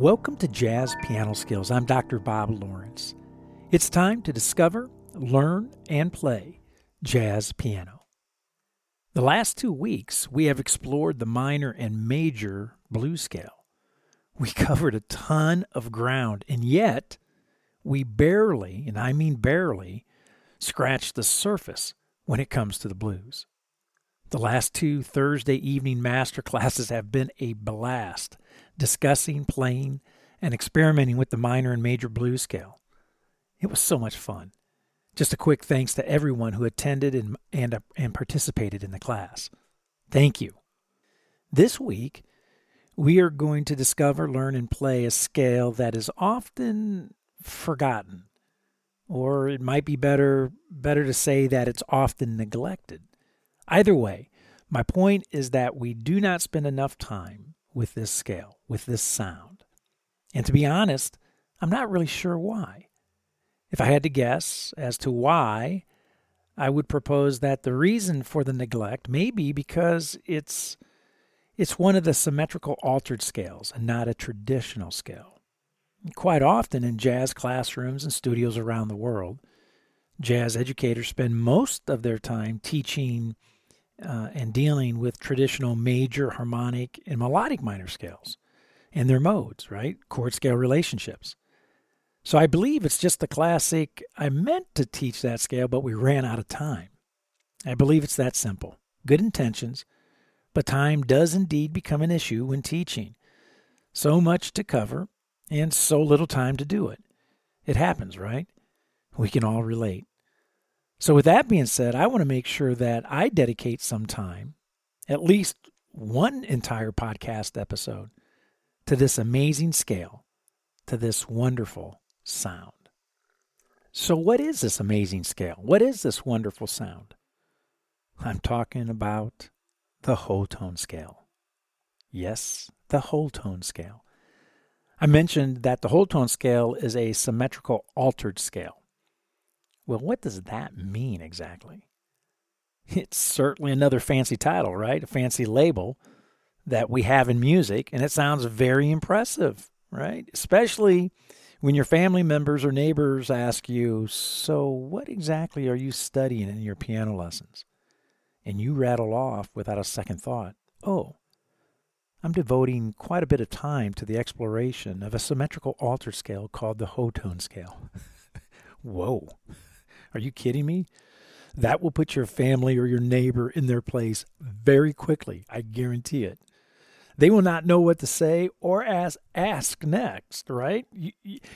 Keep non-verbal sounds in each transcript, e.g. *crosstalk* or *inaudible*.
Welcome to Jazz Piano Skills. I'm Dr. Bob Lawrence. It's time to discover, learn, and play jazz piano. The last two weeks, we have explored the minor and major blues scale. We *laughs* covered a ton of ground, and yet we barely, and I mean barely, scratched the surface when it comes to the blues. The last two Thursday evening master classes have been a blast discussing, playing, and experimenting with the minor and major blues scale. It was so much fun. Just a quick thanks to everyone who attended and, and, uh, and participated in the class. Thank you. This week, we are going to discover, learn, and play a scale that is often forgotten. Or it might be better better to say that it's often neglected. Either way, my point is that we do not spend enough time with this scale, with this sound. And to be honest, I'm not really sure why. If I had to guess as to why, I would propose that the reason for the neglect may be because it's it's one of the symmetrical altered scales and not a traditional scale. Quite often in jazz classrooms and studios around the world, jazz educators spend most of their time teaching uh, and dealing with traditional major, harmonic, and melodic minor scales and their modes, right? Chord scale relationships. So I believe it's just the classic, I meant to teach that scale, but we ran out of time. I believe it's that simple. Good intentions, but time does indeed become an issue when teaching. So much to cover and so little time to do it. It happens, right? We can all relate. So, with that being said, I want to make sure that I dedicate some time, at least one entire podcast episode, to this amazing scale, to this wonderful sound. So, what is this amazing scale? What is this wonderful sound? I'm talking about the whole tone scale. Yes, the whole tone scale. I mentioned that the whole tone scale is a symmetrical altered scale. Well, what does that mean exactly? It's certainly another fancy title, right? A fancy label that we have in music, and it sounds very impressive, right? Especially when your family members or neighbors ask you, So, what exactly are you studying in your piano lessons? And you rattle off without a second thought, Oh, I'm devoting quite a bit of time to the exploration of a symmetrical alter scale called the whole tone scale. *laughs* Whoa. Are you kidding me? That will put your family or your neighbor in their place very quickly. I guarantee it. They will not know what to say or ask, ask next, right? You,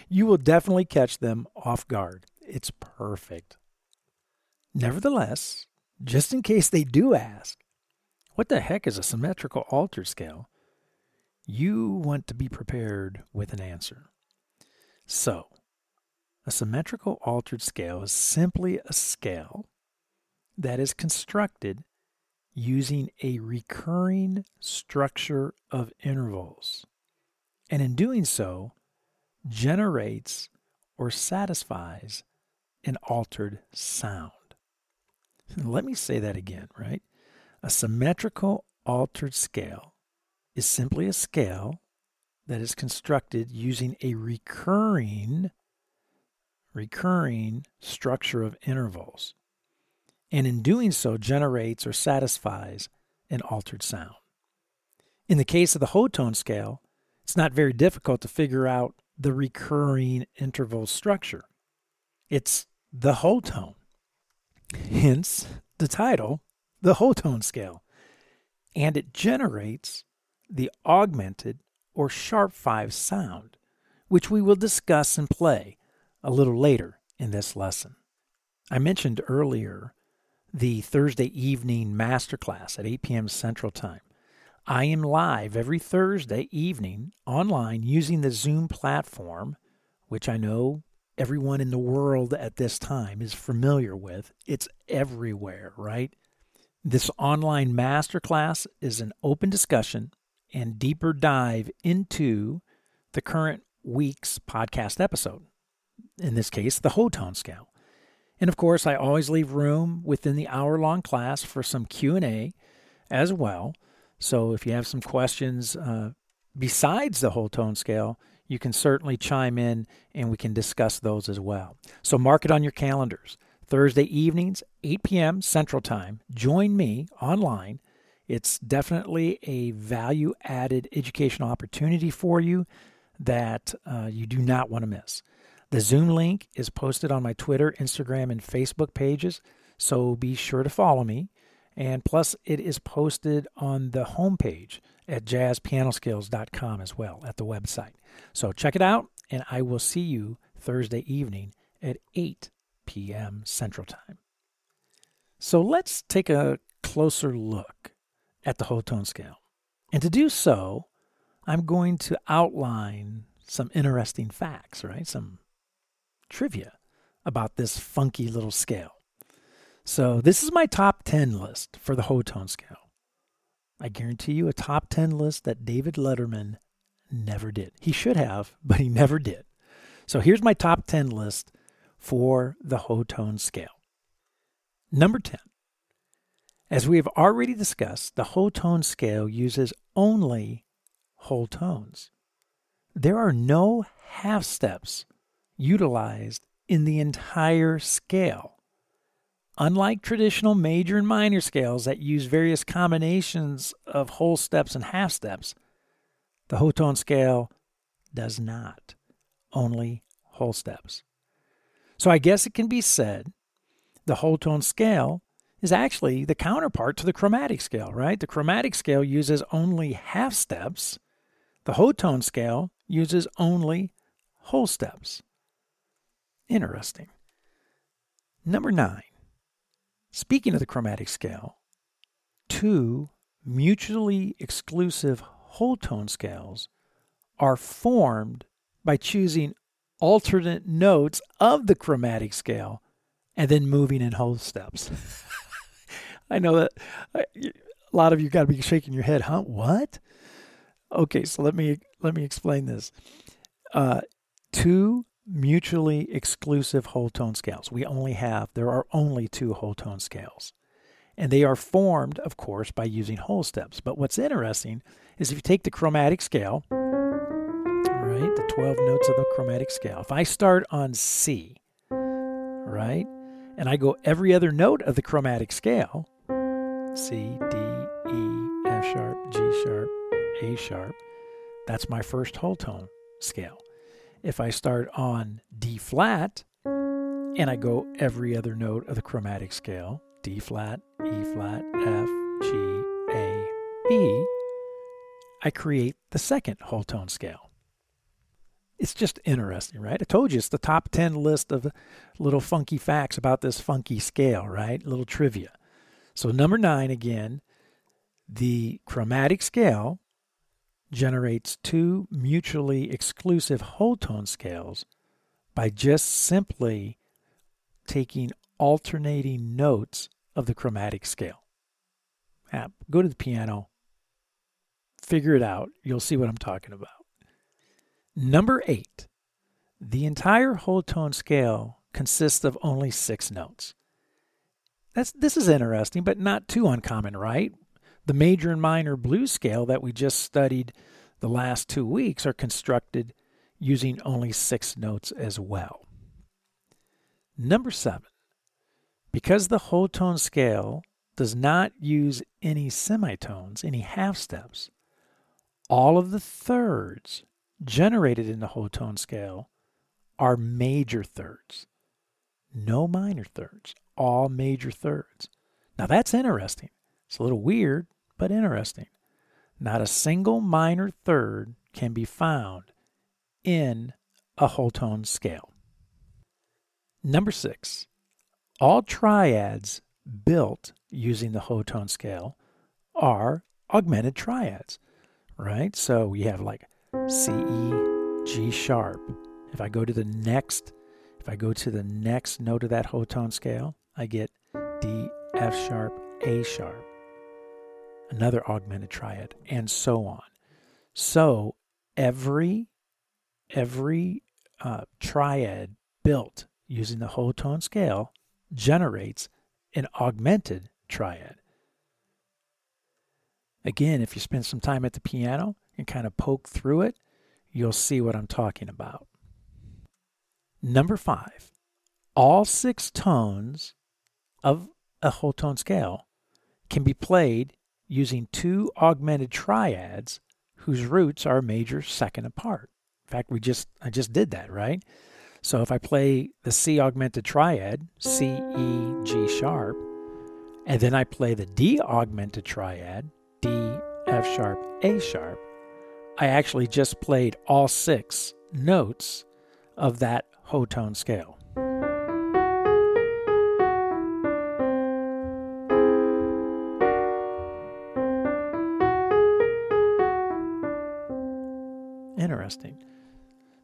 you will definitely catch them off guard. It's perfect. Nevertheless, just in case they do ask, what the heck is a symmetrical alter scale? You want to be prepared with an answer. So, a symmetrical altered scale is simply a scale that is constructed using a recurring structure of intervals, and in doing so, generates or satisfies an altered sound. Let me say that again, right? A symmetrical altered scale is simply a scale that is constructed using a recurring recurring structure of intervals, and in doing so generates or satisfies an altered sound. In the case of the whole tone scale, it's not very difficult to figure out the recurring interval structure. It's the whole tone. Hence the title, the whole tone scale. And it generates the augmented or sharp five sound, which we will discuss and play a little later in this lesson. I mentioned earlier the Thursday evening masterclass at 8 p.m. Central Time. I am live every Thursday evening online using the Zoom platform, which I know everyone in the world at this time is familiar with. It's everywhere, right? This online masterclass is an open discussion and deeper dive into the current week's podcast episode in this case, the whole tone scale. And of course, I always leave room within the hour-long class for some Q&A as well. So if you have some questions uh, besides the whole tone scale, you can certainly chime in and we can discuss those as well. So mark it on your calendars. Thursday evenings, 8 p.m. Central Time. Join me online. It's definitely a value added educational opportunity for you that uh, you do not want to miss. The Zoom link is posted on my Twitter, Instagram, and Facebook pages, so be sure to follow me. And plus, it is posted on the homepage at jazzpianoskills.com as well at the website. So check it out, and I will see you Thursday evening at 8 p.m. Central Time. So let's take a closer look at the whole tone scale. And to do so, I'm going to outline some interesting facts, right? Some trivia about this funky little scale. So, this is my top 10 list for the whole tone scale. I guarantee you a top 10 list that David Letterman never did. He should have, but he never did. So, here's my top 10 list for the whole tone scale. Number 10. As we have already discussed, the whole tone scale uses only whole tones. There are no half steps utilized in the entire scale. Unlike traditional major and minor scales that use various combinations of whole steps and half steps, the whole tone scale does not, only whole steps. So I guess it can be said the whole tone scale is actually the counterpart to the chromatic scale, right? The chromatic scale uses only half steps. The whole tone scale uses only whole steps. Interesting. Number nine. Speaking of the chromatic scale, two mutually exclusive whole tone scales are formed by choosing alternate notes of the chromatic scale and then moving in whole steps. *laughs* I know that a lot of you got to be shaking your head, huh? What? Okay, so let me let me explain this. Uh, two mutually exclusive whole tone scales. We only have, there are only two whole tone scales. And they are formed, of course, by using whole steps. But what's interesting is if you take the chromatic scale, right, the 12 notes of the chromatic scale, if I start on C, right, and I go every other note of the chromatic scale, C, D, E, F sharp, G sharp, A sharp, that's my first whole tone scale. If I start on D flat and I go every other note of the chromatic scale, D flat, E flat, F, G, A, B, I create the second whole tone scale. It's just interesting, right? I told you it's the top 10 list of little funky facts about this funky scale, right? Little trivia. So, number nine again, the chromatic scale generates two mutually exclusive whole tone scales by just simply taking alternating notes of the chromatic scale. Now, go to the piano, figure it out. You'll see what I'm talking about. Number eight, the entire whole tone scale consists of only six notes. That's, this is interesting, but not too uncommon, right? The major and minor blues scale that we just studied the last two weeks are constructed using only six notes as well. Number seven, because the whole tone scale does not use any semitones, any half steps, all of the thirds generated in the whole tone scale are major thirds. No minor thirds, all major thirds. Now that's interesting. It's a little weird, but interesting. Not a single minor third can be found in a whole tone scale. Number six, all triads built using the whole tone scale are augmented triads, right? So we have like C, E, G sharp. If I go to the next, if I go to the next note of that whole tone scale, I get D, F sharp, A sharp another augmented triad, and so on. So every every uh, triad built using the whole tone scale generates an augmented triad. Again, if you spend some time at the piano and kind of poke through it, you'll see what I'm talking about. Number five, all six tones of a whole tone scale can be played using two augmented triads whose roots are a major second apart. In fact, we just I just did that, right? So if I play the C augmented triad, C, E, G sharp, and then I play the D augmented triad, D, F sharp, A sharp, I actually just played all six notes of that whole tone scale.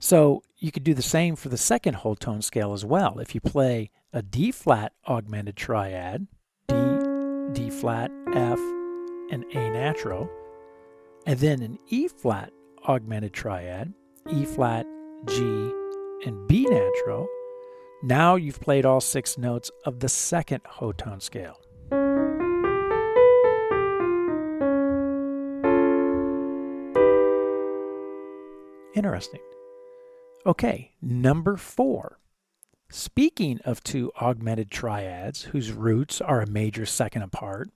So you could do the same for the second whole tone scale as well. If you play a D flat augmented triad, D, D flat, F, and A natural, and then an E flat augmented triad, E flat, G, and B natural, now you've played all six notes of the second whole tone scale. Interesting. Okay, number four. Speaking of two augmented triads whose roots are a major second apart,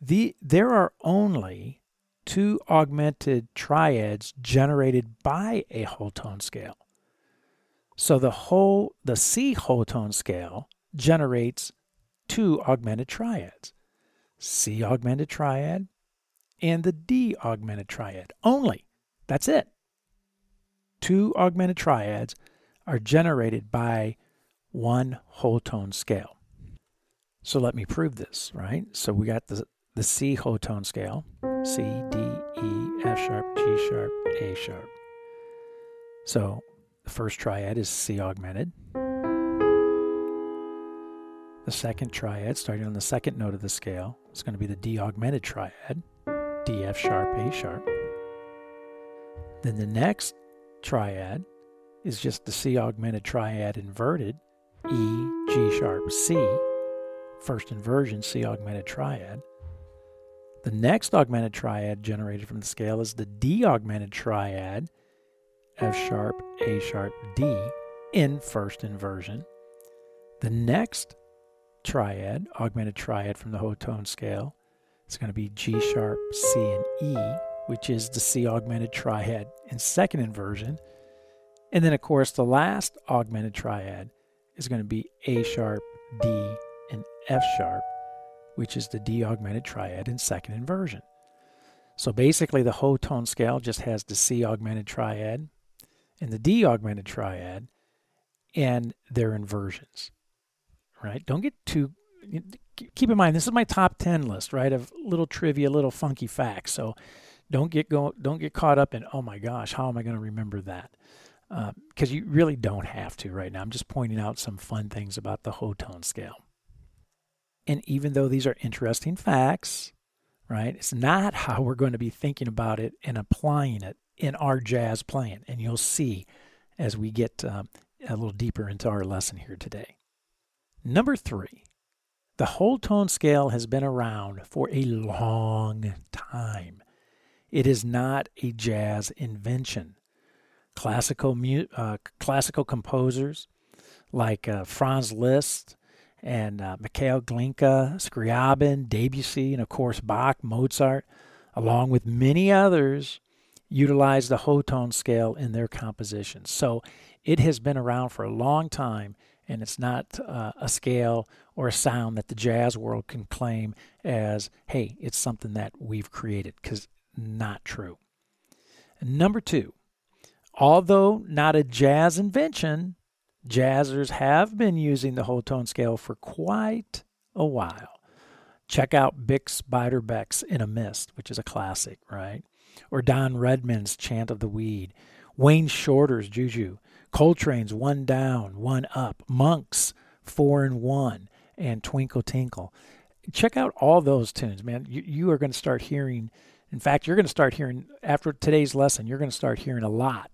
the, there are only two augmented triads generated by a whole tone scale. So the whole the C whole tone scale generates two augmented triads. C augmented triad and the D augmented triad. Only. That's it two augmented triads are generated by one whole tone scale. So let me prove this, right? So we got the, the C whole tone scale C, D, E, F sharp, G sharp, A sharp. So the first triad is C augmented. The second triad, starting on the second note of the scale, is going to be the D augmented triad, D, F sharp, A sharp. Then the next triad is just the C augmented triad inverted, E, G sharp, C, first inversion C augmented triad. The next augmented triad generated from the scale is the D augmented triad, F sharp, A sharp, D, in first inversion. The next triad, augmented triad from the whole tone scale, is going to be G sharp, C, and E which is the C augmented triad in second inversion. And then, of course, the last augmented triad is going to be A sharp, D, and F sharp, which is the D augmented triad in second inversion. So basically, the whole tone scale just has the C augmented triad and the D augmented triad and their inversions. Right? Don't get too keep in mind this is my top 10 list, right? Of little trivia, little funky facts. So don't get go don't get caught up in oh my gosh how am i going to remember that? Because uh, you really don't have to right now. I'm just pointing out some fun things about the whole tone scale. And even though these are interesting facts right it's not how we're going to be thinking about it and applying it in our jazz playing. And you'll see as we get um, a little deeper into our lesson here today. Number three the whole tone scale has been around for a long time it is not a jazz invention. Classical mu- uh, classical composers like uh, Franz Liszt and uh, Mikhail Glinka, Scriabin, Debussy, and of course Bach, Mozart, along with many others, utilized the whole tone scale in their compositions. So it has been around for a long time, and it's not uh, a scale or a sound that the jazz world can claim as, hey, it's something that we've created, because not true. Number two, although not a jazz invention, jazzers have been using the whole tone scale for quite a while. Check out Bix Beiderbecke's In a Mist, which is a classic, right? Or Don Redman's Chant of the Weed, Wayne Shorter's Juju, Coltrane's One Down, One Up, Monk's Four in One, and Trinkle Tinkle. Check out all those tunes, man. You, you are going to start hearing in fact, you're going to start hearing, after today's lesson, you're going to start hearing a lot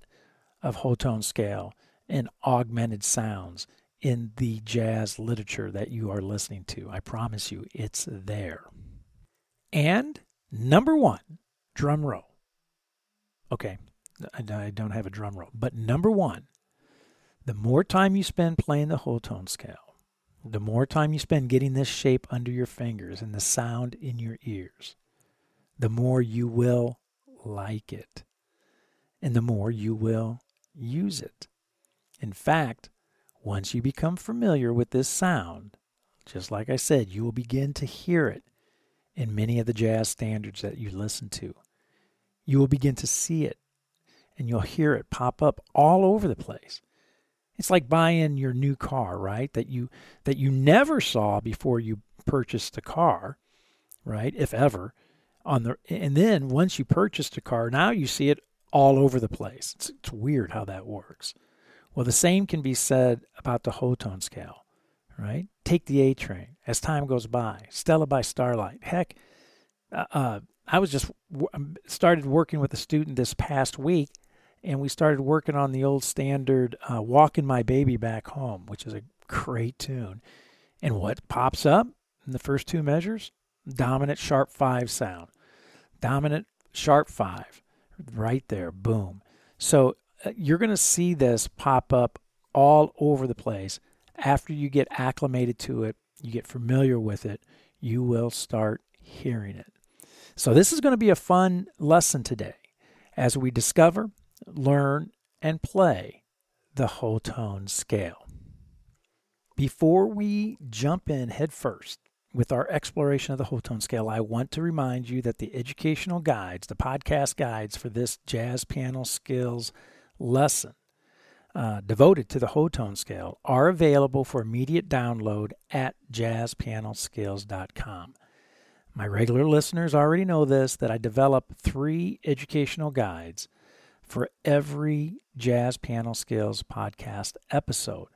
of whole tone scale and augmented sounds in the jazz literature that you are listening to. I promise you, it's there. And number one, drum roll. Okay, I don't have a drum roll. But number one, the more time you spend playing the whole tone scale, the more time you spend getting this shape under your fingers and the sound in your ears, the more you will like it. And the more you will use it. In fact, once you become familiar with this sound, just like I said, you will begin to hear it in many of the jazz standards that you listen to. You will begin to see it and you'll hear it pop up all over the place. It's like buying your new car, right? That you that you never saw before you purchased the car, right? If ever. On the and then once you purchased a car, now you see it all over the place. It's, it's weird how that works. Well, the same can be said about the whole tone scale, right? Take the A train as time goes by. Stella by Starlight. Heck, uh, uh I was just um, started working with a student this past week and we started working on the old standard uh, "Walking My Baby Back Home," which is a great tune. And what pops up in the first two measures? Dominant sharp five sound. Dominant sharp five, right there, boom. So uh, you're going to see this pop up all over the place. After you get acclimated to it, you get familiar with it, you will start hearing it. So, this is going to be a fun lesson today as we discover learn, and play the whole tone scale. Before we jump in headfirst with our exploration of the whole tone scale, I want to remind you that the educational guides, the podcast guides for this jazz piano skills lesson uh, devoted to the whole tone scale, are available for immediate download at jazzpianoskills.com. My regular listeners already know this that I develop three educational guides for every Jazz Piano Skills podcast episode,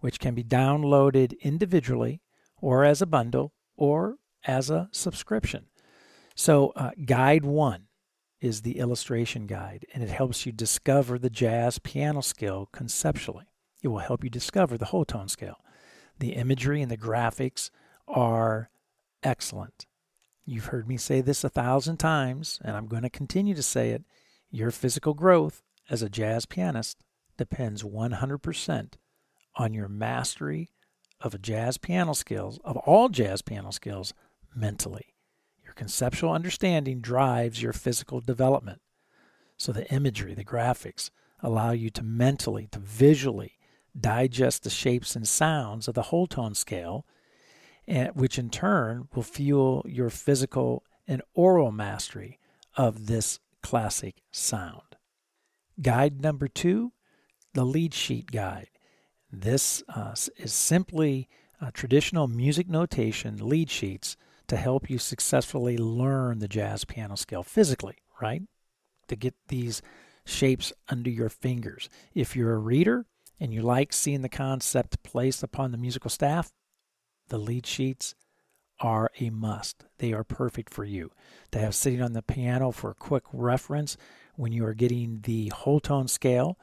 which can be downloaded individually or as a bundle or as a subscription. So, uh, Guide 1 is the illustration guide, and it helps you discover the jazz piano scale conceptually. It will help you discover the whole tone scale. The imagery and the graphics are excellent. You've heard me say this a thousand times, and I'm going to continue to say it. Your physical growth as a jazz pianist depends 100% on your mastery of a jazz piano skills, of all jazz piano skills, mentally. Your conceptual understanding drives your physical development. So the imagery, the graphics allow you to mentally, to visually digest the shapes and sounds of the whole tone scale, and, which in turn will fuel your physical and aural mastery of this classic sound. Guide number two, the lead sheet guide. This uh, is simply traditional music notation lead sheets to help you successfully learn the jazz piano scale physically, right? To get these shapes under your fingers. If you're a reader and you like seeing the concept placed upon the musical staff, the lead sheets are a must. They are perfect for you to have sitting on the piano for a quick reference when you are getting the whole tone scale,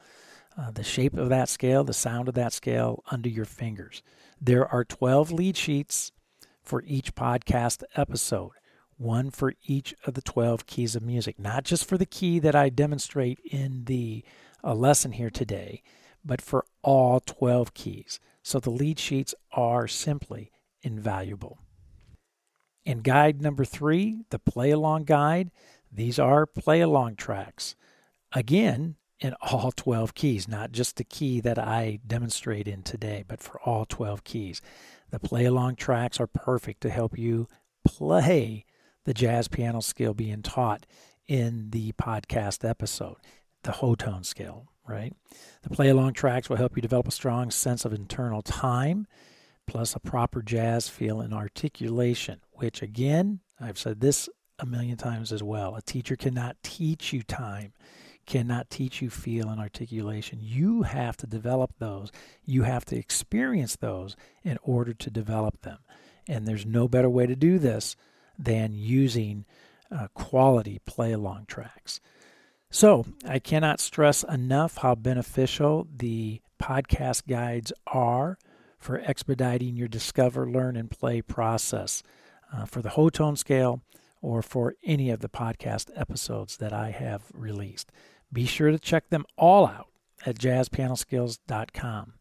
uh, the shape of that scale, the sound of that scale under your fingers. There are 12 lead sheets for each podcast episode, one for each of the 12 keys of music, not just for the key that I demonstrate in the uh, lesson here today, but for all 12 keys. So the lead sheets are simply invaluable. In guide number three, the play along guide, these are play along tracks. Again, in all *laughs* 12 keys, not just the key that I demonstrate in today, but for all 12 keys. The play along tracks are perfect to help you play the jazz piano skill being taught in the podcast episode, the whole tone scale, right? The play along tracks will help you develop a strong sense of internal time, plus a proper jazz feel and articulation which again, I've said this a million times as well. A teacher cannot teach you time, cannot teach you feel and articulation. You have to develop those. You have to experience those in order to develop them. And there's no better way to do this than using uh, quality play along tracks. So, I cannot stress enough how beneficial the podcast guides are for expediting your discover, learn, and play process uh, for the whole tone scale or for any of the podcast episodes that I have released. Be sure to check them all out at jazzpianoskills.com.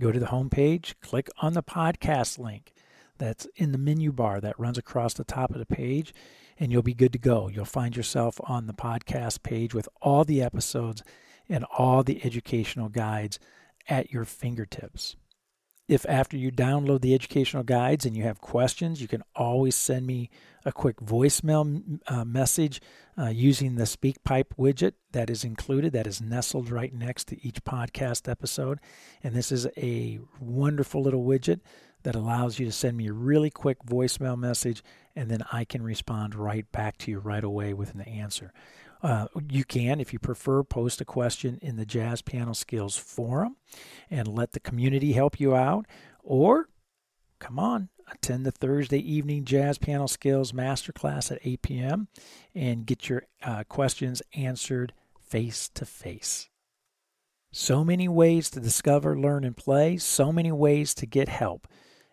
Go to the homepage, click on the podcast link that's in the menu bar that runs across the top of the page, and you'll be good to go. You'll find yourself on the podcast page with all the episodes and all the educational guides at your fingertips. If after you download the educational guides and you have questions, you can always send me a quick voicemail uh, message uh, using the SpeakPipe widget that is included, that is nestled right next to each podcast episode. And this is a wonderful little widget that allows you to send me a really quick voicemail message, and then I can respond right back to you right away with an answer. Uh, you can, if you prefer, post a question in the Jazz Piano Skills forum and let the community help you out. Or, come on, attend the Thursday evening Jazz Piano Skills Masterclass at 8 p.m. and get your uh, questions answered face to face. So many ways to discover, learn, and play, so many ways to get help.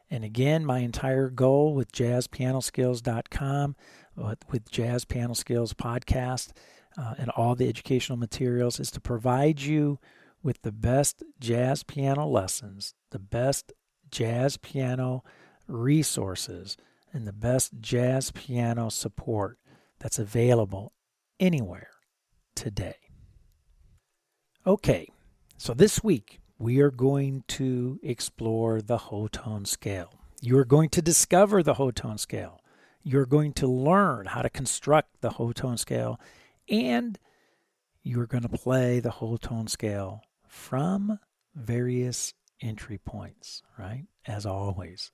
And again, my entire goal with jazzpianoskills.com, with Jazz Piano Skills podcast, uh, and all the educational materials is to provide you with the best jazz piano lessons, the best jazz piano resources, and the best jazz piano support that's available anywhere today. Okay, so this week we are going to explore the whole tone scale. You're going to discover the whole tone scale. You're going to learn how to construct the whole tone scale and you're going to play the whole tone scale from various entry points, right? As always.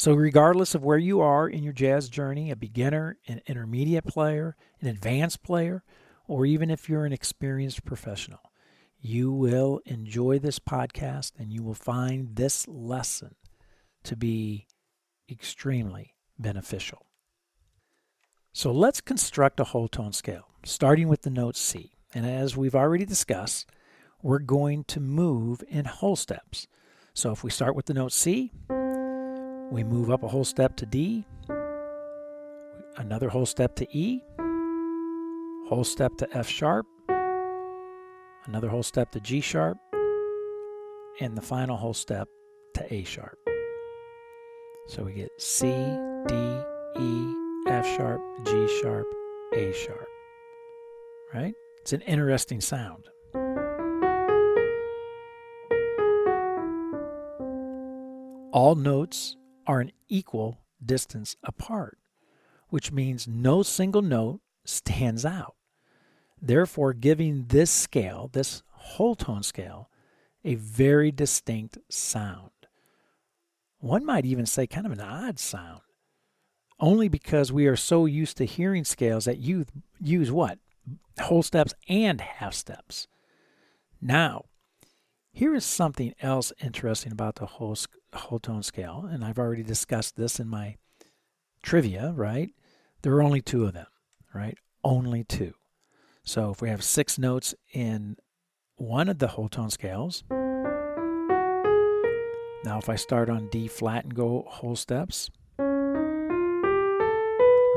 So, regardless of where you are in your jazz journey, a beginner, an intermediate player, an advanced player, or even if you're an experienced professional, you will enjoy this podcast and you will find this lesson to be extremely beneficial. So, let's construct a whole tone scale starting with the note C. And as we've already discussed, we're going to move in whole steps. So if we start with the note C, we move up a whole step to D, another whole step to E, whole step to F sharp, another whole step to G sharp, and the final whole step to A sharp. So we get C, D, E, F sharp, G sharp, A sharp right? It's an interesting sound. All notes are an equal distance apart, which means no single note stands out. Therefore, giving this scale, this whole tone scale, a very distinct sound. One might even say kind of an odd sound, only because we are so used to hearing scales that use, use what? whole steps and half steps. Now, here is something else interesting about the whole, whole tone scale, and I've already discussed this in my trivia, right? There are only two of them, right? Only two. So if we have six notes in one of the whole tone scales, now if I start on D flat and go whole steps,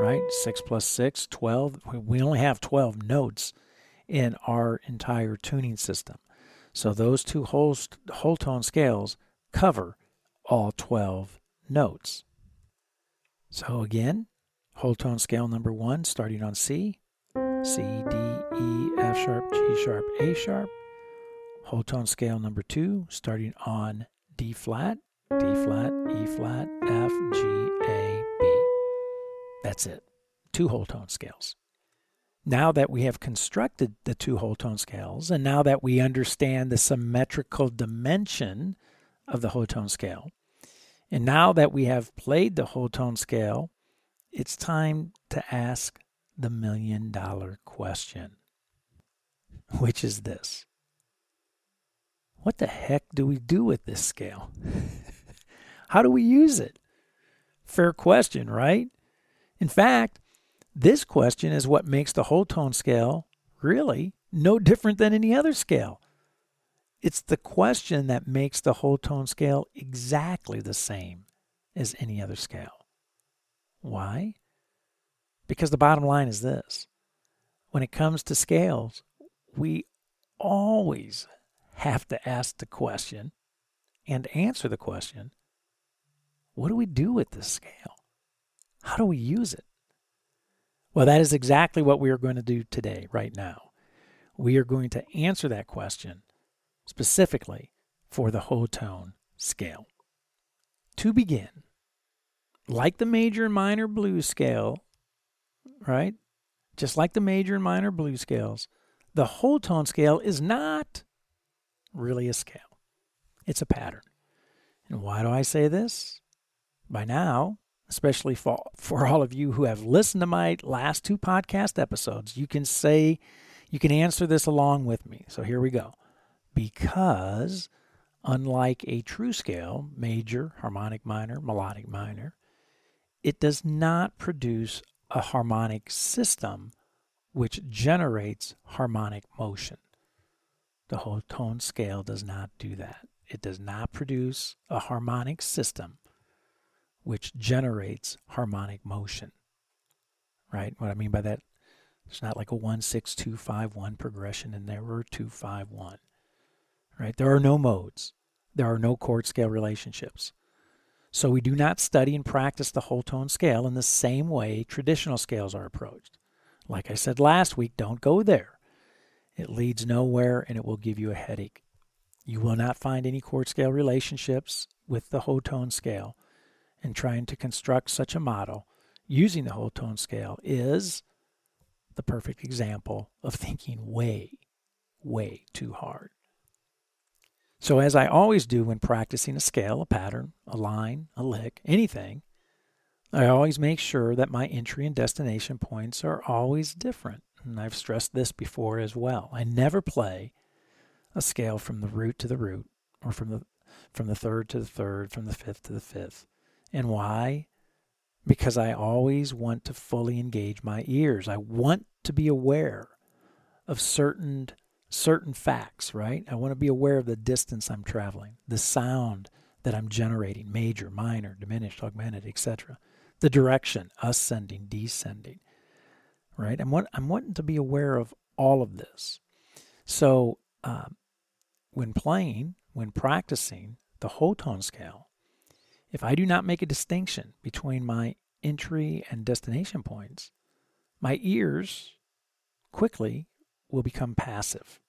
right? 6 plus 6, 12. We only have 12 notes in our entire tuning system. So those two whole, whole tone scales cover all 12 notes. So again, whole tone scale number one, starting on C, C, D, E, F sharp, G sharp, A sharp. Whole tone scale number two, starting on D flat, D flat, E flat, F, G, A, B. That's it. Two whole tone scales. Now that we have constructed the two whole tone scales, and now that we understand the symmetrical dimension of the whole tone scale, and now that we have played the whole tone scale, it's time to ask the million dollar question, which is this What the heck do we do with this scale? *laughs* How do we use it? Fair question, right? In fact, this question is what makes the whole tone scale really no different than any other scale. It's the question that makes the whole tone scale exactly the same as any other scale. Why? Because the bottom line is this when it comes to scales, we always have to ask the question and answer the question what do we do with this scale? How do we use it? Well, that is exactly what we are going to do today, right now. We are going to answer that question specifically for the whole tone scale. To begin, like the major and minor blues scale, right? Just like the major and minor blues scales, the whole tone scale is not really a scale. It's a pattern. And why do I say this? By now, especially for, for all of you who have listened to my last two podcast episodes, you can say, you can answer this along with me. So here we go. Because unlike a true scale, major, harmonic minor, melodic minor, it does not produce a harmonic system which generates harmonic motion. The whole tone scale does not do that. It does not produce a harmonic system which generates harmonic motion. Right? What I mean by that, it's not like a 1 6 2 5 1 progression in there or 2 5 1. Right? There are no modes. There are no chord scale relationships. So we do not study and practice the whole tone scale in the same way traditional scales are approached. Like I said last week, don't go there. It leads nowhere and it will give you a headache. You will not find any chord scale relationships with the whole tone scale and trying to construct such a model using the whole tone scale is the perfect example of thinking way, way too hard. So, as I always do when practicing a scale, a pattern, a line, a lick, anything, I always make sure that my entry and destination points are always different. And I've stressed this before as well. I never play a scale from the root to the root or from the from the third to the third, from the fifth to the fifth. And why? Because I always want to fully engage my ears. I want to be aware of certain certain facts, right? I want to be aware of the distance I'm traveling, the sound that I'm generating, major, minor, diminished, augmented, etc. The direction, ascending, descending, right? I'm, want, I'm wanting to be aware of all of this. So um, when playing, when practicing the whole tone scale, if I do not make a distinction between my entry and destination points, my ears quickly will become passive,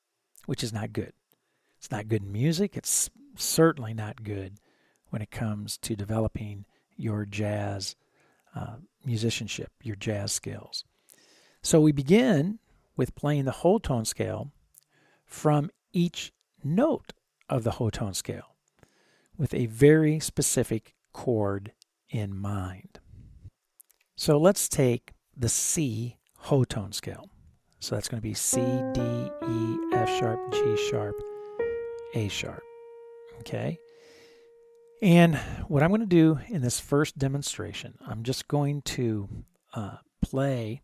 which is not good. It's not good in music. It's certainly not good when it comes to developing your jazz uh, musicianship, your jazz skills. So we begin with playing the whole tone scale from each note of the whole tone scale with a very specific chord in mind. So let's take the C whole tone scale. So that's going to be C, D, E, F sharp, G sharp, A sharp. Okay? And what I'm going to do in this first demonstration, I'm just going to uh, play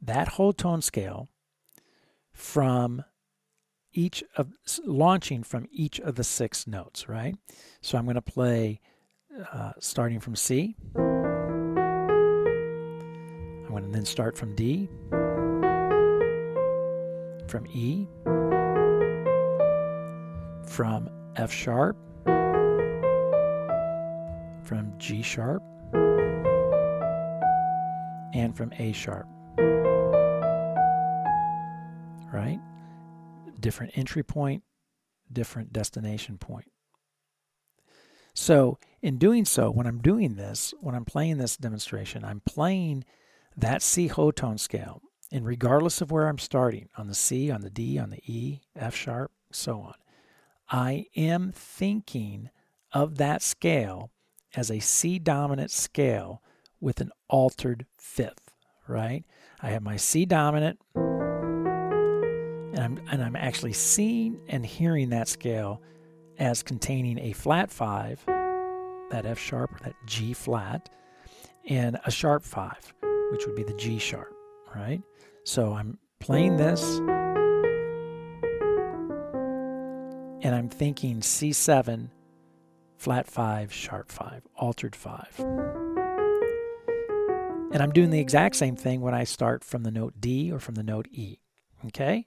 that whole tone scale from each of launching from each of the six notes, right? So I'm going to play uh, starting from C. I'm going to then start from D, from E, from F sharp, from G sharp, and from A sharp. Right? Different entry point, different destination point. So, in doing so, when I'm doing this, when I'm playing this demonstration, I'm playing that C whole tone scale. And regardless of where I'm starting, on the C, on the D, on the E, F sharp, so on, I am thinking of that scale as a C dominant scale with an altered fifth, right? I have my C dominant, and I'm, and I'm actually seeing and hearing that scale as containing a flat five, that F sharp that G flat, and a sharp five, which would be the G sharp, right? So I'm playing this and I'm thinking C7, flat five, sharp five, altered five. And I'm doing the exact same thing when I start from the note D or from the note E. Okay?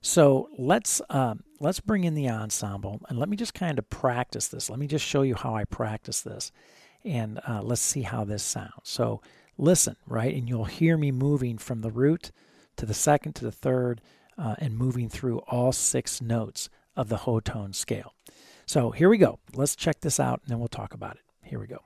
So let's um, let's bring in the ensemble and let me just kind of practice this. Let me just show you how I practice this, and uh, let's see how this sounds. So listen, right, and you'll hear me moving from the root to the second to the third, uh, and moving through all six notes of the whole tone scale. So here we go. Let's check this out, and then we'll talk about it. Here we go.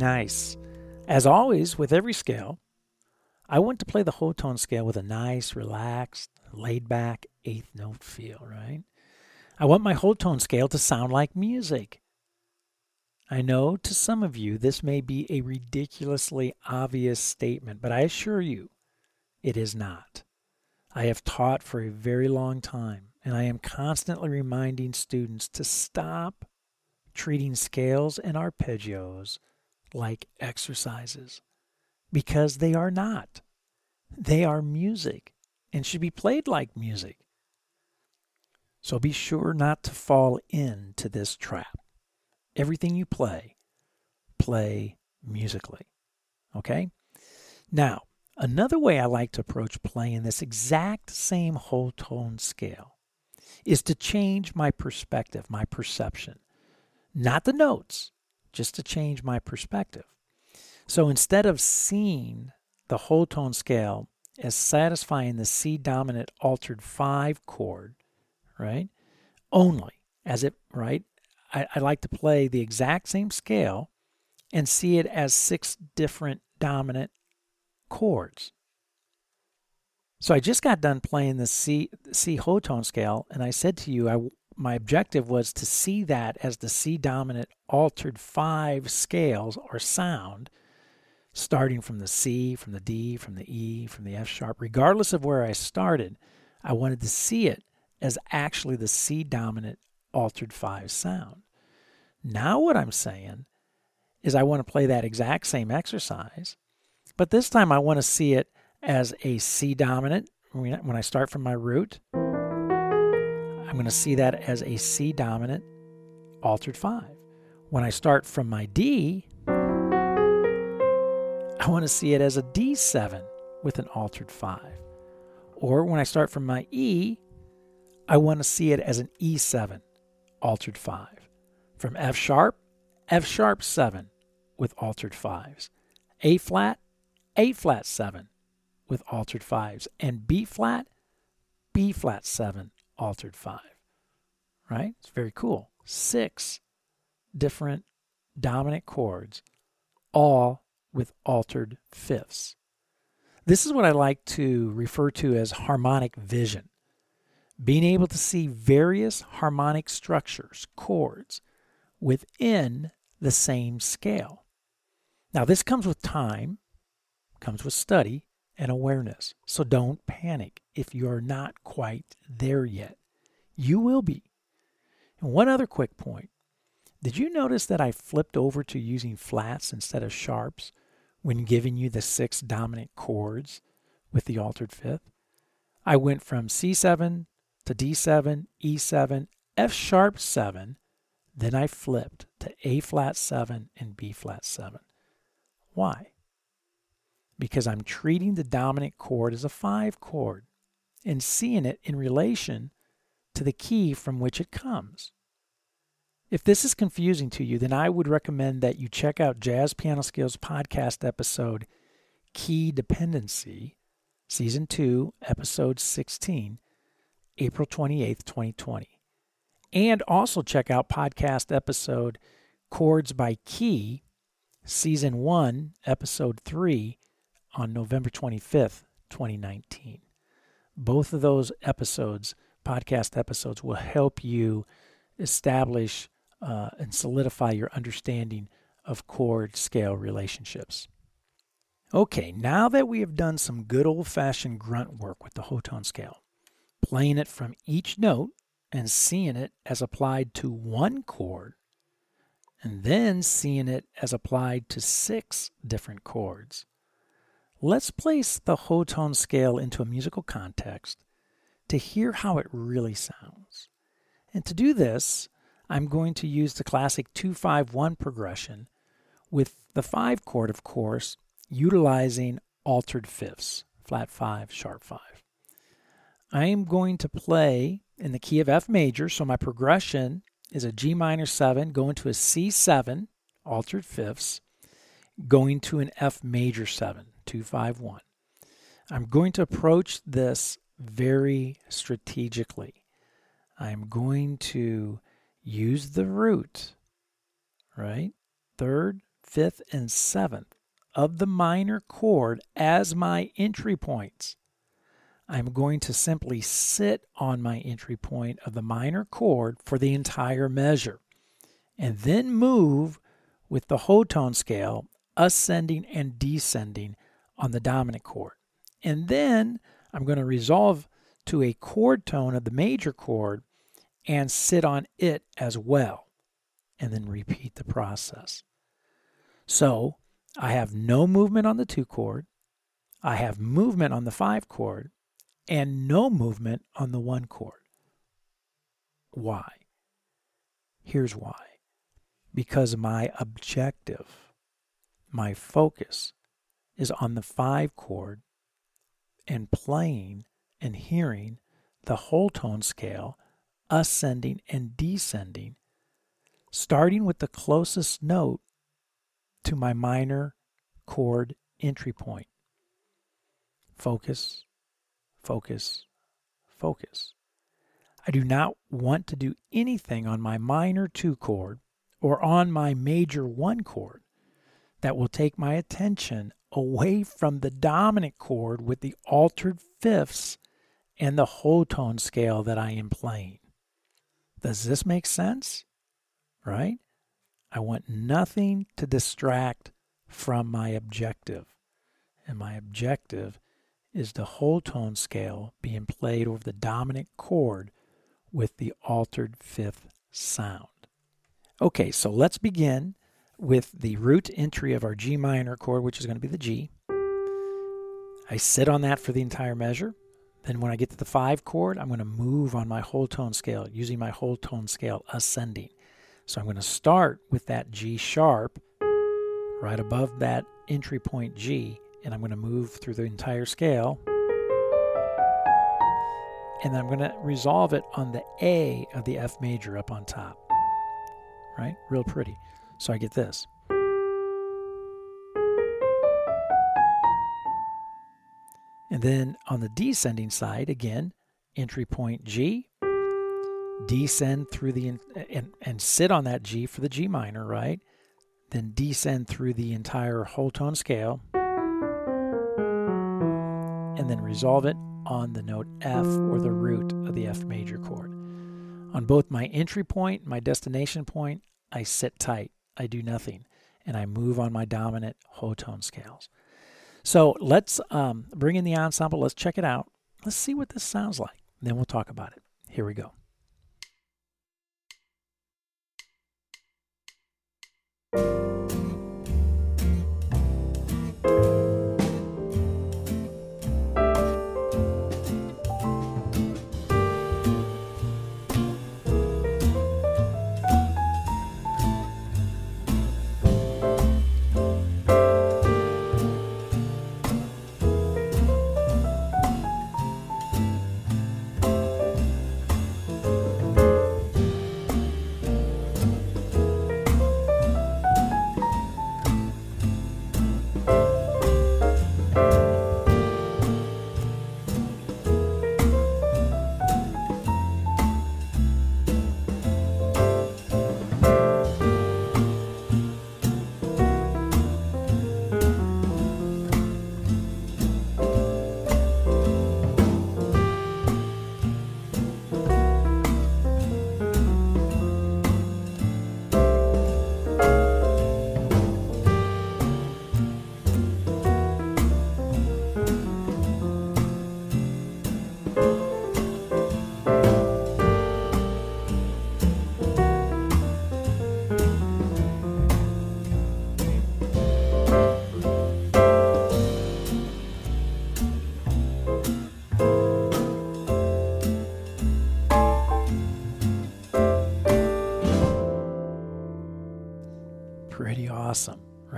Nice. As always, with every scale, I want to play the whole tone scale with a nice, relaxed, laid back eighth note feel, right? I want my whole tone scale to sound like music. I know to some of you this may be a ridiculously obvious statement, but I assure you it is not. I have taught for a very long time, and I am constantly reminding students to stop treating scales and arpeggios like exercises because they are not. They are music and should be played like music. So be sure not to fall into this trap. Everything you play, play musically. Okay? Now, another way I like to approach playing this exact same whole tone scale is to change my perspective, my perception. Not the notes, just to change my perspective. So instead of seeing the whole tone scale as satisfying the C dominant altered five chord, right? Only as it, right? I, I like to play the exact same scale and see it as six different dominant chords. So I just got done playing the C C whole tone scale, and I said to you, I my objective was to see that as the C dominant altered five scales or sound, starting from the C, from the D, from the E, from the F sharp, regardless of where I started, I wanted to see it as actually the C dominant altered five sound. Now, what I'm saying is I want to play that exact same exercise, but this time I want to see it as a C dominant when I start from my root. I'm going to see that as a C dominant altered 5. When I start from my D, I want to see it as a D7 with an altered 5. Or when I start from my E, I want to see it as an E7 altered 5. From F sharp, F sharp 7 with altered 5s. A flat, A flat 7 with altered 5s. And B flat, B flat 7 altered 5. Right? It's very cool. Six different dominant chords, all with altered fifths. This is what I like to refer to as harmonic vision. Being able to see various harmonic structures, chords, within the same scale. Now, this comes with time, comes with study, and awareness. So don't panic if you are not quite there yet. You will be. And one other quick point. Did you notice that I flipped over to using flats instead of sharps when giving you the six dominant chords with the altered fifth? I went from C7 to D7, E7, F sharp 7, then I flipped to A flat 7 and B flat 7. Why? Because I'm treating the dominant chord as a five chord and seeing it in relation to the key from which it comes. If this is confusing to you, then I would recommend that you check out Jazz Piano Skills podcast episode Key Dependency, Season 2, Episode 16, April 28th, 2020. And also check out podcast episode Chords by Key, Season 1, Episode 3, on November 25th, 2019. Both of those episodes, podcast episodes, will help you establish uh, and solidify your understanding of chord scale relationships. Okay, now that we have done some good old fashioned grunt work with the whole tone scale, playing it from each note and seeing it as applied to one chord, and then seeing it as applied to six different chords, let's place the whole tone scale into a musical context to hear how it really sounds. And to do this, I'm going to use the classic 251 progression with the 5 chord, of course, utilizing altered fifths, flat 5, sharp 5. I am going to play in the key of F major, so my progression is a G minor 7 going to a C7, altered fifths, going to an F major 7, 251. I'm going to approach this very strategically. I'm going to use the root, right? Third, fifth, and seventh of the minor chord as my entry points. I'm going to simply sit on my entry point of the minor chord for the entire measure and then move with the whole tone scale ascending and descending on the dominant chord. And then I'm going to resolve to a chord tone of the major chord and sit on it as well, and then repeat the process. So I have no movement on the two chord, I have movement on the five chord, and no movement on the one chord. Why? Here's why. Because my objective, my focus is on the five chord and playing and hearing the whole tone scale ascending and descending, starting with the closest note to my minor chord entry point. Focus, focus, focus. I do not want to do anything on my minor 2 chord or on my major 1 chord that will take my attention away from the dominant chord with the altered fifths and the whole tone scale that I am playing. Does this make sense? Right? I want nothing to distract from my objective. And my objective is the whole tone scale being played over the dominant chord with the altered fifth sound. Okay, so let's begin with the root entry of our G minor chord, which is going to be the G. I sit on that for the entire measure. Then when I get to the five chord, I'm going to move on my whole tone scale using my whole tone scale ascending. So I'm going to start with that G sharp right above that entry point G, and I'm going to move through the entire scale. And then I'm going to resolve it on the A of the F major up on top. Right? Real pretty. So I get this. And then on the descending side, again, entry point G, descend through the, and, and sit on that G for the G minor, right? Then descend through the entire whole tone scale, and then resolve it on the note F or the root of the F major chord. On both my entry point my destination point, I sit tight. I do nothing, and I move on my dominant whole tone scales. So let's um, bring in the ensemble. Let's check it out. Let's see what this sounds like. Then we'll talk about it. Here we go.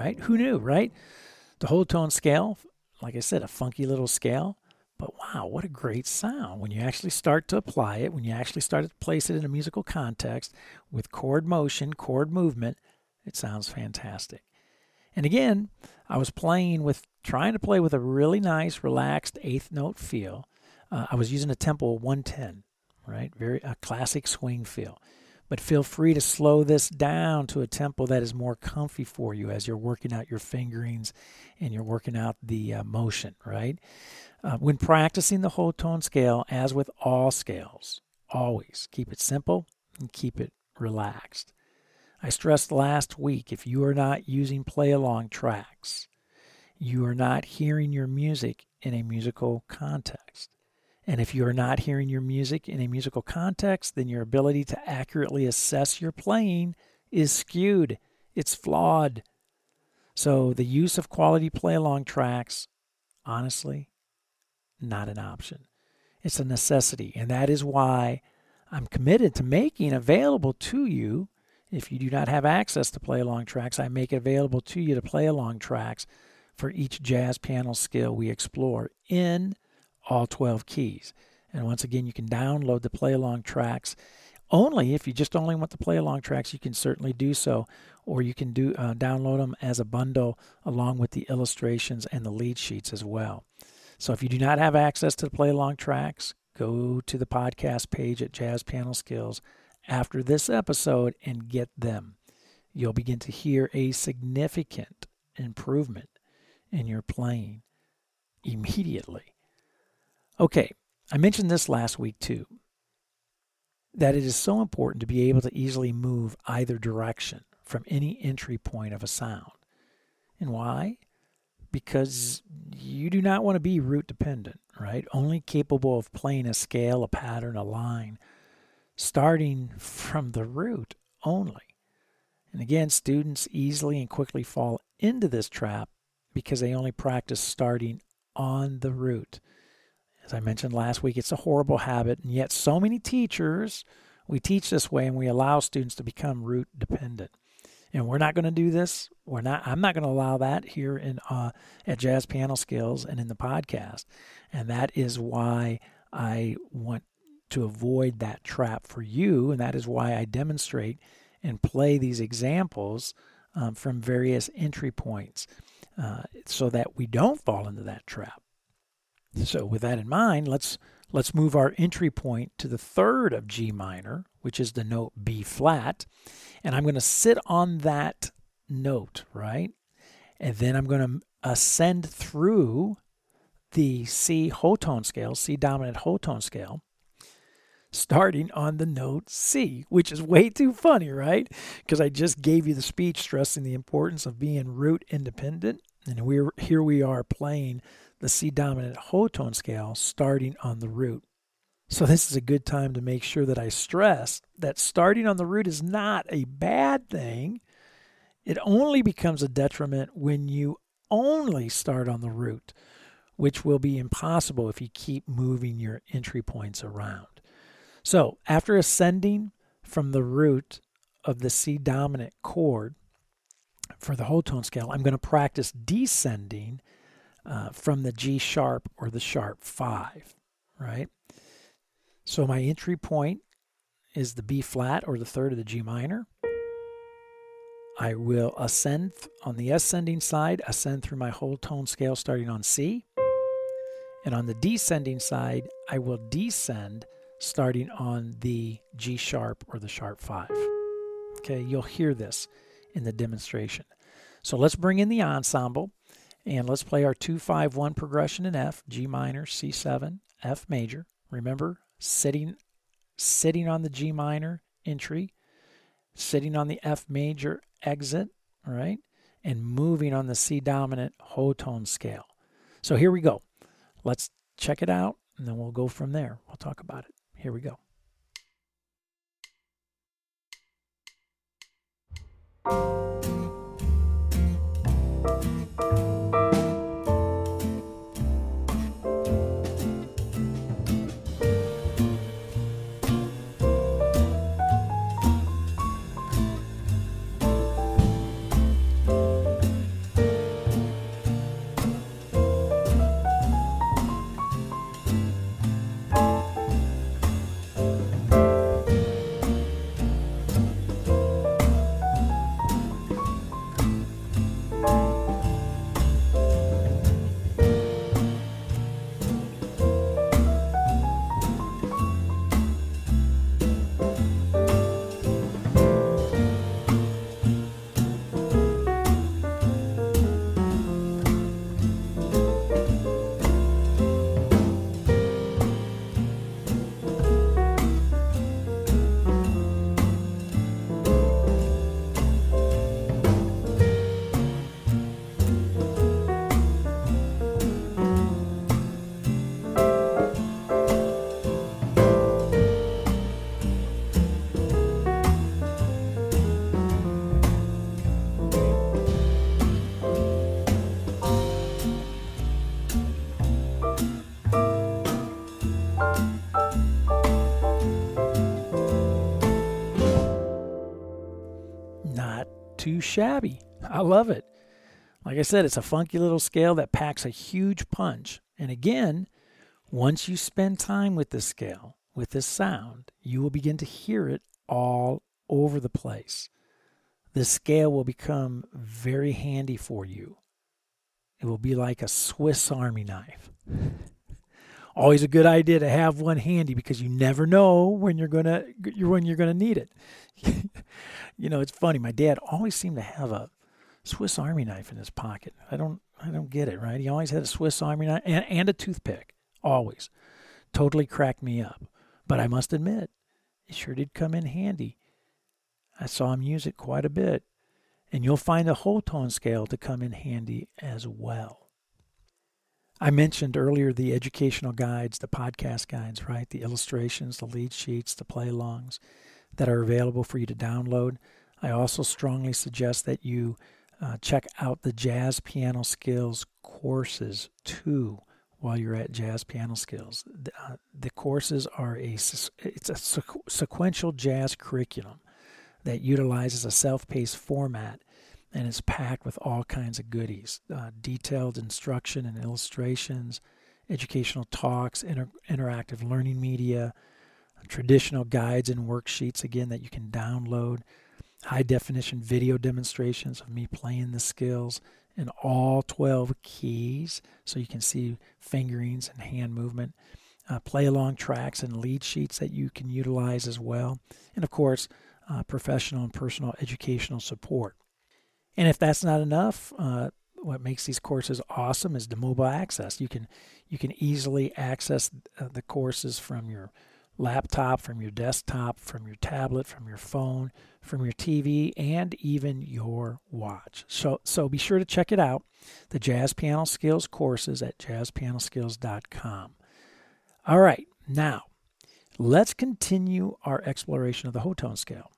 Right? Who knew, right? The whole tone scale, like I said, a funky little scale, but wow, what a great sound when you actually start to apply it, when you actually start to place it in a musical context with chord motion, chord movement, it sounds fantastic. And again, I was playing with, trying to play with a really nice, relaxed eighth note feel. Uh, I was using a tempo 110, right? Very a classic swing feel. But feel free to slow this down to a tempo that is more comfy for you as you're working out your fingerings and you're working out the uh, motion, right? Uh, when practicing the whole tone scale, as with all scales, always keep it simple and keep it relaxed. I stressed last week if you are not using play along tracks, you are not hearing your music in a musical context. And if you are not hearing your music in a musical context, then your ability to accurately assess your playing is skewed. It's flawed. So the use of quality play along tracks, honestly, not an option. It's a necessity. And that is why I'm committed to making available to you if you do not have access to play along tracks, I make available to you to play along tracks for each jazz piano skill we explore in all 12 keys. And once again, you can download the play along tracks only if you just only want the play along tracks, you can certainly do so, or you can do uh, download them as a bundle along with the illustrations and the lead sheets as well. So if you do not have access to the play along tracks, go to the podcast page at Jazz Piano Skills after this episode and get them. You'll begin to hear a significant improvement in your playing immediately. Okay, I mentioned this last week too that it is so important to be able to easily move either direction from any entry point of a sound. And why? Because you do not want to be root dependent, right? Only capable of playing a scale, a pattern, a line starting from the root only. And again, students easily and quickly fall into this trap because they only practice starting on the root. As I mentioned last week, it's a horrible habit, and yet so many teachers, we teach this way and we allow students to become root dependent. And we're not going to do this. We're not. I'm not going to allow that here in uh, at Jazz Piano Skills and in the podcast. And that is why I want to avoid that trap for you. And that is why I demonstrate and play these examples um, from various entry points uh, so that we don't fall into that trap. So, with that in mind, let's let's move our entry point to the third of G minor, which is the note B flat, and I'm going to sit on that note, right? And then I'm going to ascend through the C whole tone scale, C dominant whole tone scale, starting on the note C, which is way too funny, right? Because I just gave you the speech stressing the importance of being root independent. And we're here we are playing the C dominant whole tone scale starting on the root. So this is a good time to make sure that I stress that starting on the root is not a bad thing. It only becomes a detriment when you only start on the root, which will be impossible if you keep moving your entry points around. So after ascending from the root of the C dominant chord for the whole tone scale, I'm going to practice descending uh, from the G sharp or the sharp 5, right? So my entry point is the B flat or the third of the G minor. I will ascend on the ascending side, ascend through my whole tone scale starting on C. And on the descending side, I will descend starting on the G sharp or the sharp 5. Okay, you'll hear this in the demonstration. So let's bring in the ensemble and let's play our 251 progression in F, G minor, C7, F major. Remember, sitting sitting on the G minor entry, sitting on the F major exit, right, And moving on the C dominant whole tone scale. So here we go. Let's check it out and then we'll go from there. We'll talk about it. Here we go. Shabby. I love it. Like I said, it's a funky little scale that packs a huge punch. And again, once you spend time with this scale, with this sound, you will begin to hear it all over the place. This scale will become very handy for you. It will be like a Swiss Army knife. *laughs* Always a good idea to have one handy because you never know when you're gonna when you're gonna need it. *laughs* you know, it's funny. My dad always seemed to have a Swiss Army knife in his pocket. I don't I don't get it, right? He always had a Swiss Army knife and, and a toothpick. Always. Totally cracked me up. But I must admit, it sure did come in handy. I saw him use it quite a bit. And you'll find the whole tone scale to come in handy as well. I mentioned earlier the educational guides, the podcast guides, right? The illustrations, the lead sheets, the play alongs that are available for you to download. I also strongly suggest that you uh, check out the Jazz Piano Skills courses too while you're at Jazz Piano Skills. The, uh, the courses are a it's a sequ- sequential jazz curriculum that utilizes a self-paced format and is packed with all kinds of goodies, uh, detailed instruction and illustrations, educational talks, inter- interactive learning media, traditional guides and worksheets again that you can download high definition video demonstrations of me playing the skills in all 12 keys so you can see fingerings and hand movement. Uh, play along tracks and lead sheets that you can utilize as well. And of course, uh, professional and personal educational support. And if that's not enough, uh, what makes these courses awesome is the mobile access. You can you can easily access uh, the courses from your laptop, from your desktop, from your tablet, from your phone, from your TV, and even your watch. So, so be sure to check it out, the Jazz Piano Skills courses at jazzpianoskills.com. All right, now let's continue our exploration of the whole tone scale.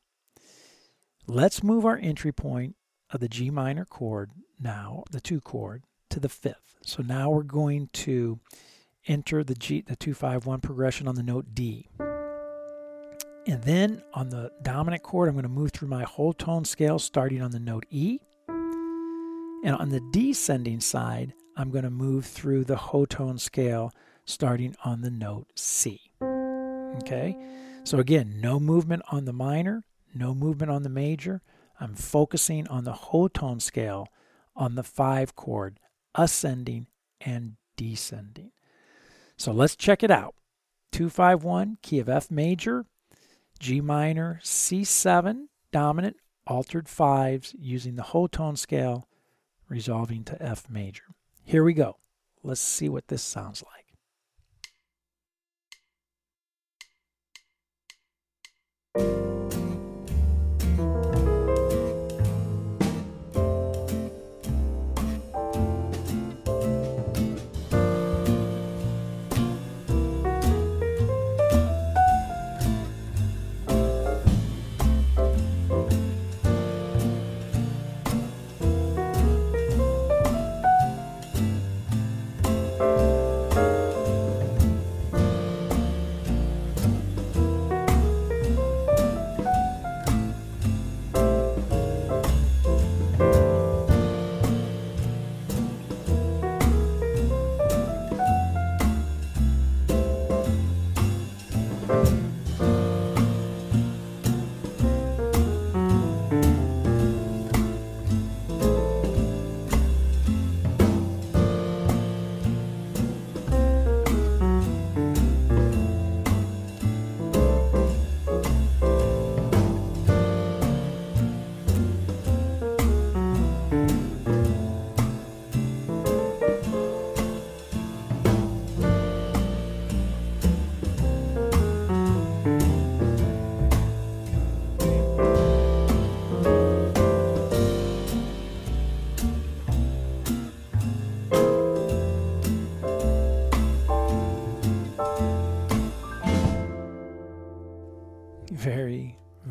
Let's move our entry point of the G minor chord now, the two chord, to the fifth. So now we're going to enter the G, the 251 progression on the note D. And then on the dominant chord, I'm going to move through my whole tone scale starting on the note E. And on the descending side, I'm going to move through the whole tone scale starting on the note C. Okay? So again, no movement on the minor, no movement on the major. I'm focusing on the whole tone scale on the five chord, ascending and descending. So let's check it out. 251, key of F major, G minor, C7, dominant, altered fives using the whole tone scale, resolving to F major. Here we go. Let's see what this sounds like. very,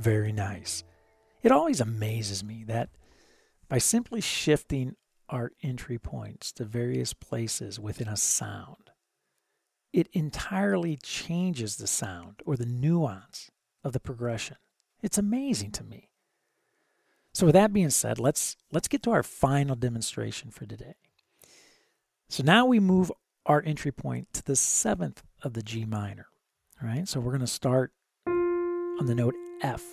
very nice. It always amazes me that by simply shifting our entry points to various places within a sound, it entirely changes the sound or the nuance of the progression. It's amazing to me. So with that being said, let's let's get to our final demonstration for today. So now we move our entry point to the seventh of the G minor. All right, so we're going to start on the note F.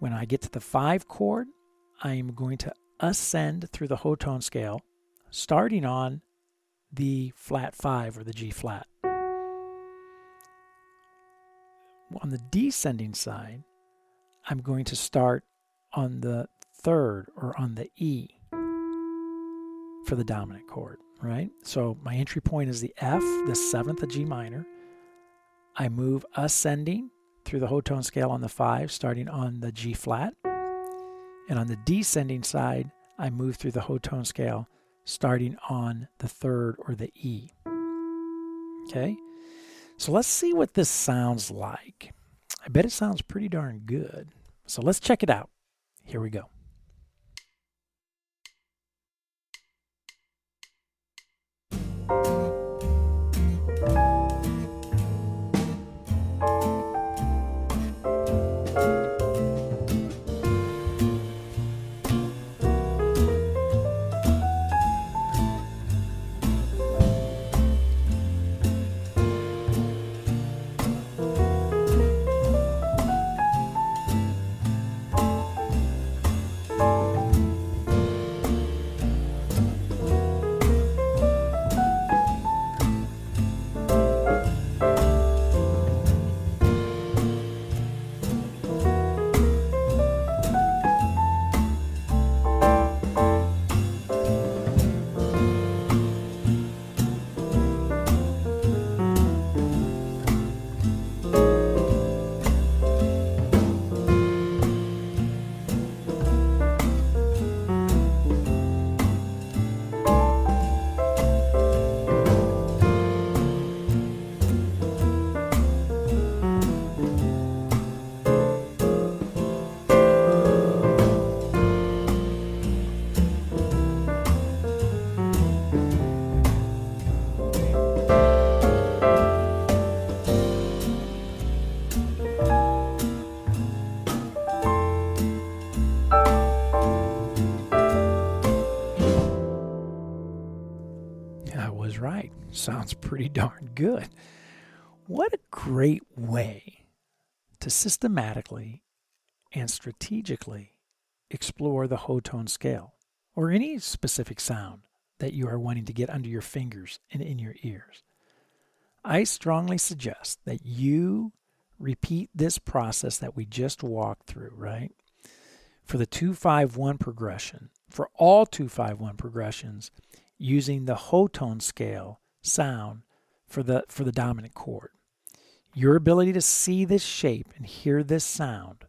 When I get to the five chord, I am going to ascend through the whole tone scale, starting on the flat five or the G flat. On the descending side, I'm going to start on the third or on the E for the dominant chord, right? So my entry point is the F, the seventh of G minor. I move ascending through the whole tone scale on the five, starting on the G flat. And on the descending side, I move through the whole tone scale, starting on the third or the E. Okay? So let's see what this sounds like. I bet it sounds pretty darn good. So let's check it out. Here we go. Sounds pretty darn good. What a great way to systematically and strategically explore the whole tone scale or any specific sound that you are wanting to get under your fingers and in your ears. I strongly suggest that you repeat this process that we just walked through, right? For the 251 progression, for all 251 progressions, using the whole tone scale sound for the for the dominant chord. Your ability to see this shape and hear this sound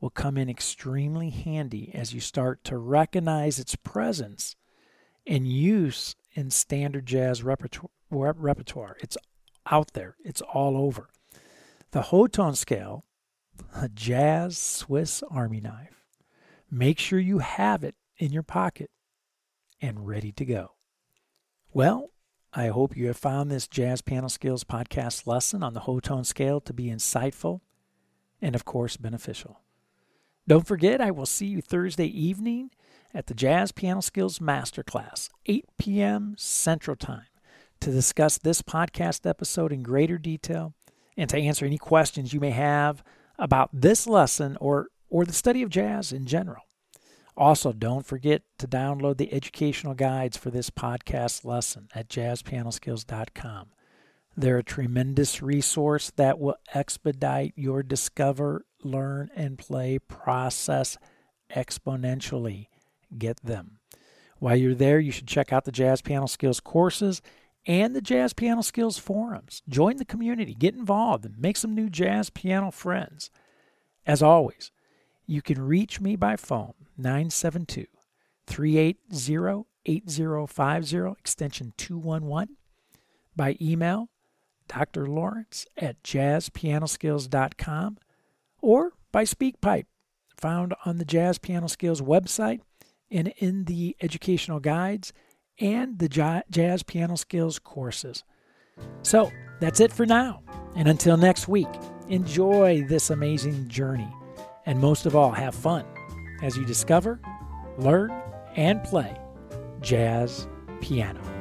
will come in extremely handy as you start to recognize its presence and use in standard jazz repertoire. repertoire. It's out there, it's all over. The whole tone scale, a jazz Swiss army knife. Make sure you have it in your pocket and ready to go. Well, I hope you have found this Jazz Piano Skills podcast lesson on the whole tone scale to be insightful and, of course, beneficial. Don't forget, I will see you Thursday evening at the Jazz Piano Skills Masterclass, 8 p.m. Central Time, to discuss this podcast episode in greater detail and to answer any questions you may have about this lesson or, or the study of jazz in general. Also, don't forget to download the educational guides for this podcast lesson at jazzpianoskills.com. They're a tremendous resource that will expedite your discover, learn, and play process exponentially. Get them. While you're there, you should check out the Jazz Piano Skills courses and the Jazz Piano Skills forums. Join the community, get involved, and make some new jazz piano friends. As always, you can reach me by phone 972 380 8050, extension 211, by email, Dr. Lawrence at jazzpianoskills.com, or by SpeakPipe, found on the Jazz Piano Skills website and in the educational guides and the Jazz Piano Skills courses. So that's it for now. And until next week, enjoy this amazing journey. And most of all, have fun as you discover, learn, and play jazz piano.